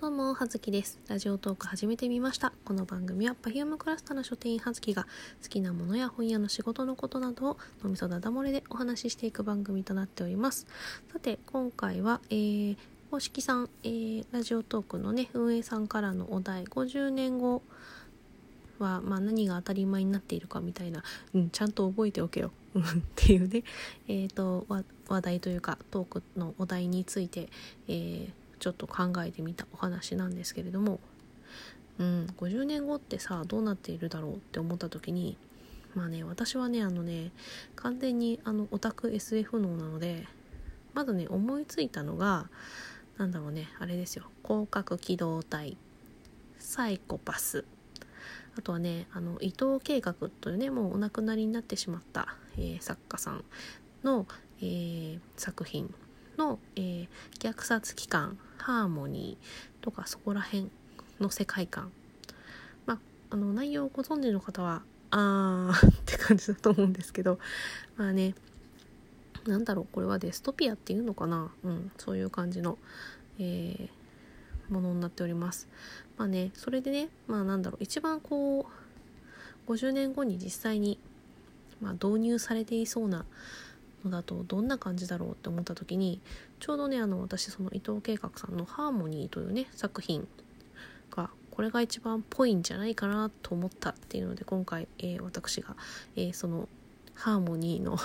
どうも、はずきです。ラジオトーク始めてみました。この番組は Perfume クラスターの書店員はずきが好きなものや本屋の仕事のことなどを脳みそだだ漏れでお話ししていく番組となっております。さて、今回は、えー、公式さん、えー、ラジオトークのね、運営さんからのお題、50年後は、まあ、何が当たり前になっているかみたいな、うん、ちゃんと覚えておけよ っていうね、えーと、話題というかトークのお題について、えーちょっと考えてみたお話なんですけれども、うん、50年後ってさどうなっているだろうって思った時にまあね私はねあのね完全にあのオタク SF 脳なのでまずね思いついたのがなんだろうねあれですよ。広角機動隊。サイコパス。あとはねあの伊藤計画というねもうお亡くなりになってしまった、えー、作家さんの、えー、作品。の、えー、虐殺機関ハーモニーとかそこら辺の世界観。まああの内容をご存知の方はあーって感じだと思うんですけどまあねなんだろうこれはデストピアっていうのかな？うんそういう感じの、えー、ものになっております。まあねそれでねまあなんだろう一番こう50年後に実際に、まあ、導入されていそうなのだとどんな感じだろうって思った時にちょうどねあの私その伊藤計画さんの「ハーモニー」というね作品がこれが一番ぽいんじゃないかなと思ったっていうので今回、えー、私が、えー、そのハーモニーの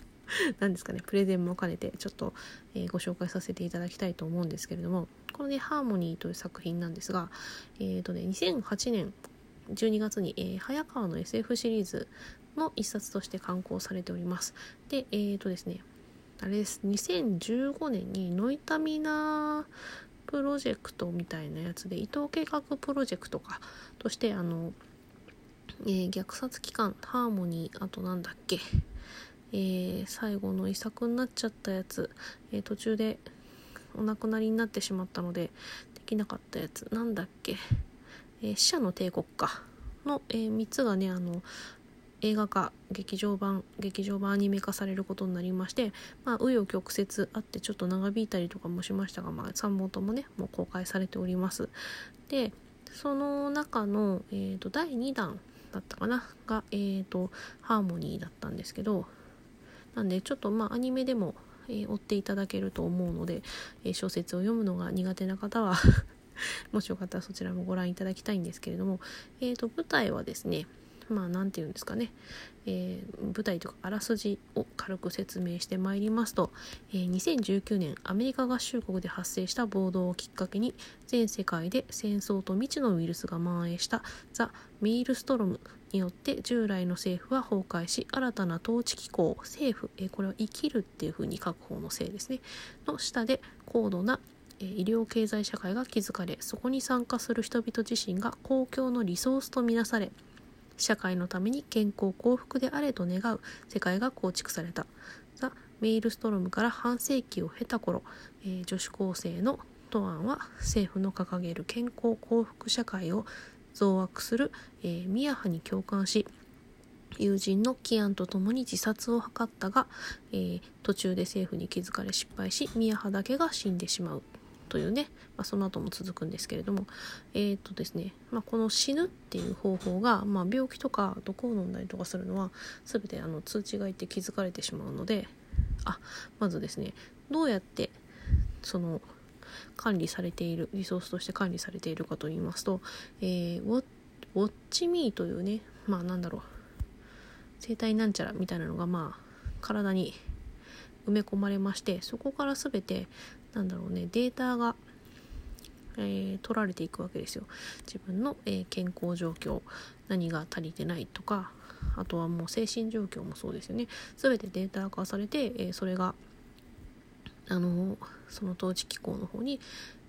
何ですかねプレゼンも兼ねてちょっと、えー、ご紹介させていただきたいと思うんですけれどもこのね「ハーモニー」という作品なんですがえっ、ー、とね2008年12月に、えー、早川の SF シリーズの一冊として刊行されております。で、えっ、ー、とですね、あれです、2015年にノイタミナプロジェクトみたいなやつで、伊藤計画プロジェクトかとして、あの、えー、虐殺機関、ハーモニー、あとなんだっけ、えー、最後の遺作になっちゃったやつ、えー、途中でお亡くなりになってしまったので、できなかったやつ、なんだっけ、えー、死者の帝国かの、えー、3つがね、あの、映画化劇場版劇場版アニメ化されることになりましてまあ紆余曲折あってちょっと長引いたりとかもしましたが、まあ、3本ともねもう公開されております。でその中の、えーと、第2弾だったかな？が、えーと、ハーモニーだったんですけどなんでちょっとまあアニメでも、えー、追っていただけると思うので、えー、小説を読むのが苦手な方は もしよかったらそちらもご覧いただきたいんですけれども、えーと舞台はですねまあ何て言うんですかね、えー、舞台とかあらすじを軽く説明してまいりますと、えー、2019年アメリカ合衆国で発生した暴動をきっかけに全世界で戦争と未知のウイルスが蔓延したザ・メイルストロムによって従来の政府は崩壊し新たな統治機構政府、えー、これは生きるっていうふうに書く方のせいですね。の下で高度な医療経済社会が築かれそこに参加する人々自身が公共のリソースとみなされ社会のために健康幸福であれと願う。世界が構築された。ザ・メイルストロムから半世紀を経た頃、えー、女子高生のトアンは政府の掲げる健康幸福社会を増悪する、えー、ミヤハに共感し友人のキアンと共に自殺を図ったが、えー、途中で政府に気づかれ失敗しミヤハだけが死んでしまう。というね、まあ、その後も続くんですけれどもえっ、ー、とですね、まあ、この死ぬっていう方法が、まあ、病気とか毒を飲んだりとかするのは全てあの通知がいって気づかれてしまうのであまずですねどうやってその管理されているリソースとして管理されているかと言いますと、えー、ウォッチミーというねまあなんだろう生体なんちゃらみたいなのがまあ体に埋め込まれましてそこから全てなんだろうねデータが、えー、取られていくわけですよ。自分の、えー、健康状況何が足りてないとかあとはもう精神状況もそうですよね。全てデータ化されて、えー、それがあのその統治機構の方に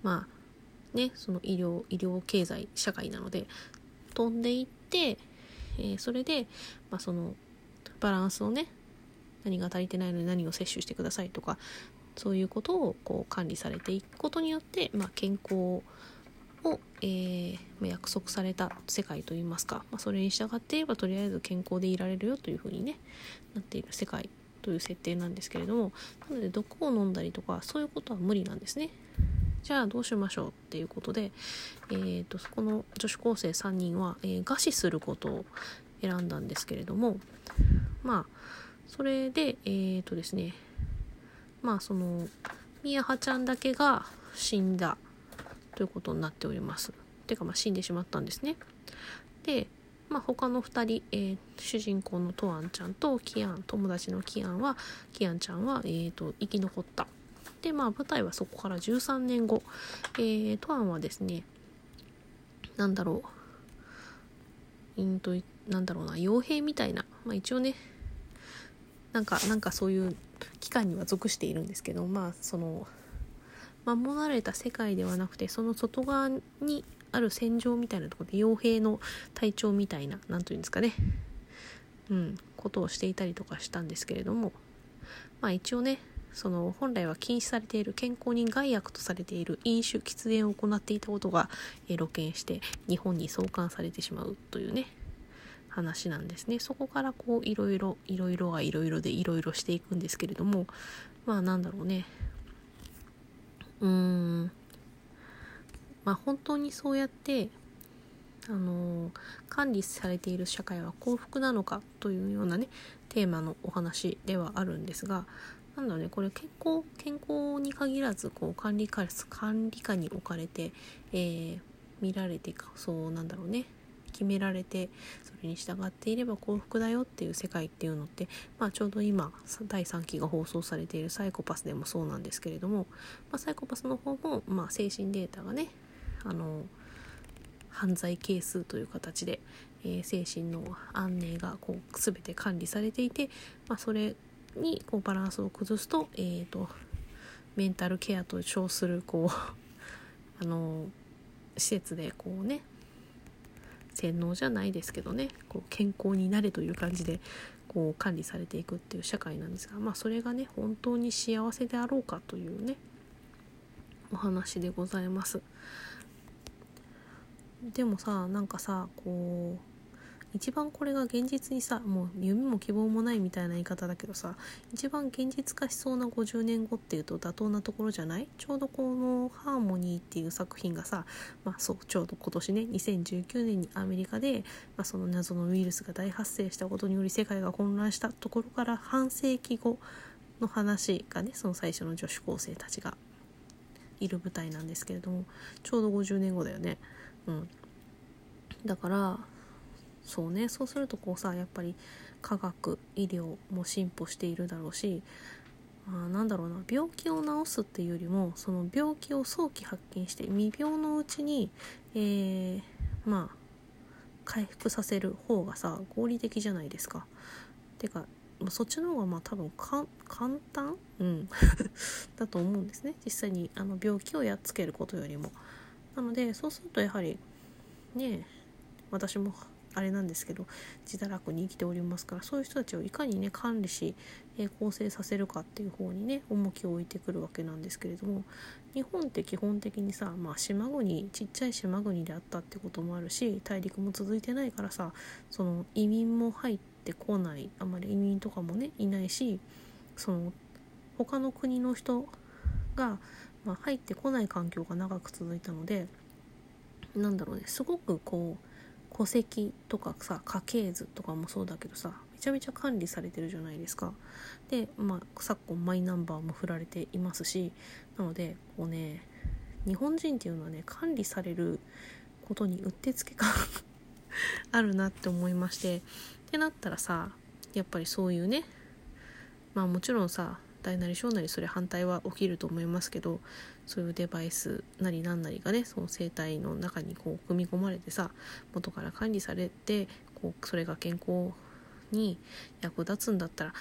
まあねその医療医療経済社会なので飛んでいって、えー、それで、まあ、そのバランスをね何が足りてないので何を摂取してくださいとかそういうことをこう管理されていくことによって、まあ、健康を、えー、約束された世界といいますか、まあ、それに従っていればとりあえず健康でいられるよというふうにねなっている世界という設定なんですけれどもなので毒を飲んだりとかそういうことは無理なんですね。じゃあどうしましょうっていうことで、えーと、そこの女子高生3人は、えー、餓死することを選んだんですけれどもまあそれでえっ、ー、とですねまあそのみやはちゃんだけが死んだということになっております。てかまあ死んでしまったんですね。で、まあ、他の2人、えー、主人公のトアンちゃんとキアン友達のキアンはキアンちゃんは、えーと、生き残った。でまあ舞台はそこから13年後、えー、トアンはですねなんだろううんとなんだろうな傭兵みたいな、まあ、一応ねなんかなんかそういう機関には属しているんですけどまあその守られた世界ではなくてその外側にある戦場みたいなところで傭兵の隊長みたいな何というんですかね。うんことをしていたりとかしたんですけれども。まあ一応ねその本来は禁止されている健康に害悪とされている飲酒喫煙を行っていたことが、露見して日本に送還されてしまうというね。話なんですね。そこからこういろいろいろいろがいろいろでいろいろしていくんですけれどもまあなんだろうね。うーん。まあ本当にそうやってあの管理されている社会は幸福なのかというようなねテーマのお話ではあるんですがなんだろうねこれ健康健康に限らずこう管理下管理下に置かれて、えー、見られてそうなんだろうね。決められてそれに従っていれば幸福だよっていう世界っていうのって、まあ、ちょうど今第3期が放送されているサイコパスでもそうなんですけれども、まあ、サイコパスの方も、まあ、精神データがねあの犯罪係数という形で、えー、精神の安寧がこう全て管理されていて、まあ、それにこうバランスを崩すと,、えーと、メンタルケアと称するこう あの施設でこうね洗脳じゃないですけどねこう健康になれという感じでこう管理されていくっていう社会なんですが、まあ、それがね本当に幸せであろうかというねお話でございます。でもさなんかさこう一番これが現実にさもう夢も希望もないみたいな言い方だけどさ一番現実化しそうな50年後っていうと妥当なところじゃない？ちょうどこの「ハーモニー」っていう作品がさ、まあ、そうちょうど今年ね2019年にアメリカで、まあ、その謎のウイルスが大発生したことにより世界が混乱したところから半世紀後の話がねその最初の女子高生たちがいる舞台なんですけれどもちょうど50年後だよね。うん、だからそうね。そうするとこうさやっぱり科学医療も進歩しているだろうしあなんだろうな。病気を治すっていうよりもその病気を早期発見して未病のうちに、えー、まあ回復させる方がさ合理的じゃないですか。てかそっちの方がまあ多分簡単、うん、だと思うんですね。実際にあの病気をやっつけることよりも。なのでそうするとやはりね私もあれなんですけど自堕落に生きておりますからそういう人たちをいかにね管理し、えー、構成させるかっていう方にね重きを置いてくるわけなんですけれども日本って基本的にさ、まあ、島国ちっちゃい島国であったってこともあるし大陸も続いてないからさその移民も入ってこないあまり移民とかもねいないしその他の国の人が、まあ、入ってこない環境が長く続いたのでなんだろうねすごくこう戸籍とかさ家系図とかもそうだけどさめちゃめちゃ管理されてるじゃないですか。でまあ昨今マイナンバーも振られていますしなのでこうね日本人っていうのはね管理されることにうってつけ感 あるなって思いまして。ってなったらさやっぱりそういうねまあもちろんさ大なり小なりそれ反対は起きると思いますけどそういうデバイスなりなんなりがねその生態の中にこう組み込まれてさ元から管理されてこうそれが健康に役立つんだったら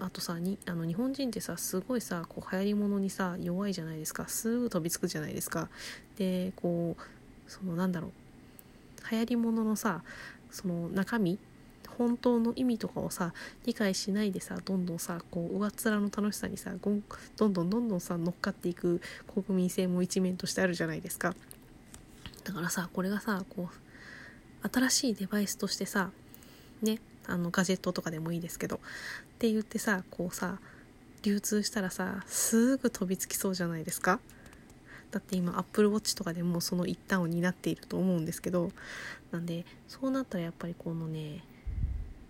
あとさにあの日本人ってさすごいさこう流行り物にさ弱いじゃないですか。すぐ飛びつくじゃないですか。でこうそのなんだろう。流行り物のさその中身本当の意味とかをさ理解しないでさどんどんさこう上っ面の楽しさにさどんどんどんどんさ乗っかっていく国民性も一面としてあるじゃないですか。だからさこれがさこう新しいデバイスとしてさねあのガジェットとかでもいいですけどって言ってさこうさ流通したらさすぐ飛びつきそうじゃないですか。だって今 Apple Watch とかでもその一端を担っていると思うんですけどなんでそうなったらやっぱりこのね、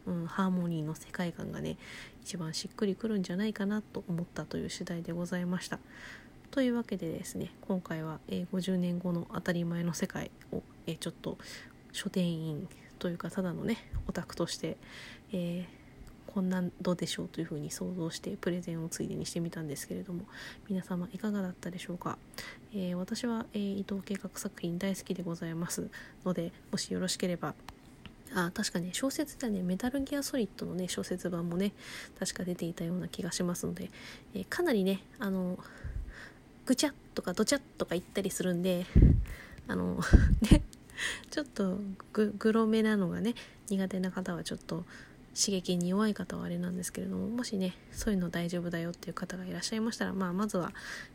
うん、ハーモニーの世界観がね一番しっくりくるんじゃないかなと思ったという次第でございました。というわけでですね今回は、え50年後の当たり前の世界を、えちょっと書店員というかただのねオタクとして、えーこんなんどうでしょうというふうに想像してプレゼンをついでにしてみたんですけれども皆様いかがだったでしょうか、えー、私は、えー、伊藤計画作品大好きでございますのでもしよろしければあ確かね小説ではねメタルギアソリッドのね小説版もね確か出ていたような気がしますので、えー、かなりねあのぐちゃっとかどちゃっとか言ったりするんであの ねちょっとグロめなのがね苦手な方はちょっと刺激に弱い方はあれなんですけれどももしねそういうの大丈夫だよっていう方がいらっしゃいましたら、まあ、まずは、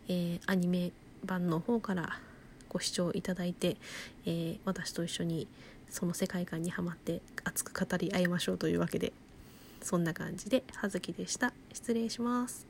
えー、アニメ版の方からご視聴いただいて、えー、私と一緒にその世界観にはまって熱く語り合いましょうというわけでそんな感じで葉月でした。失礼します。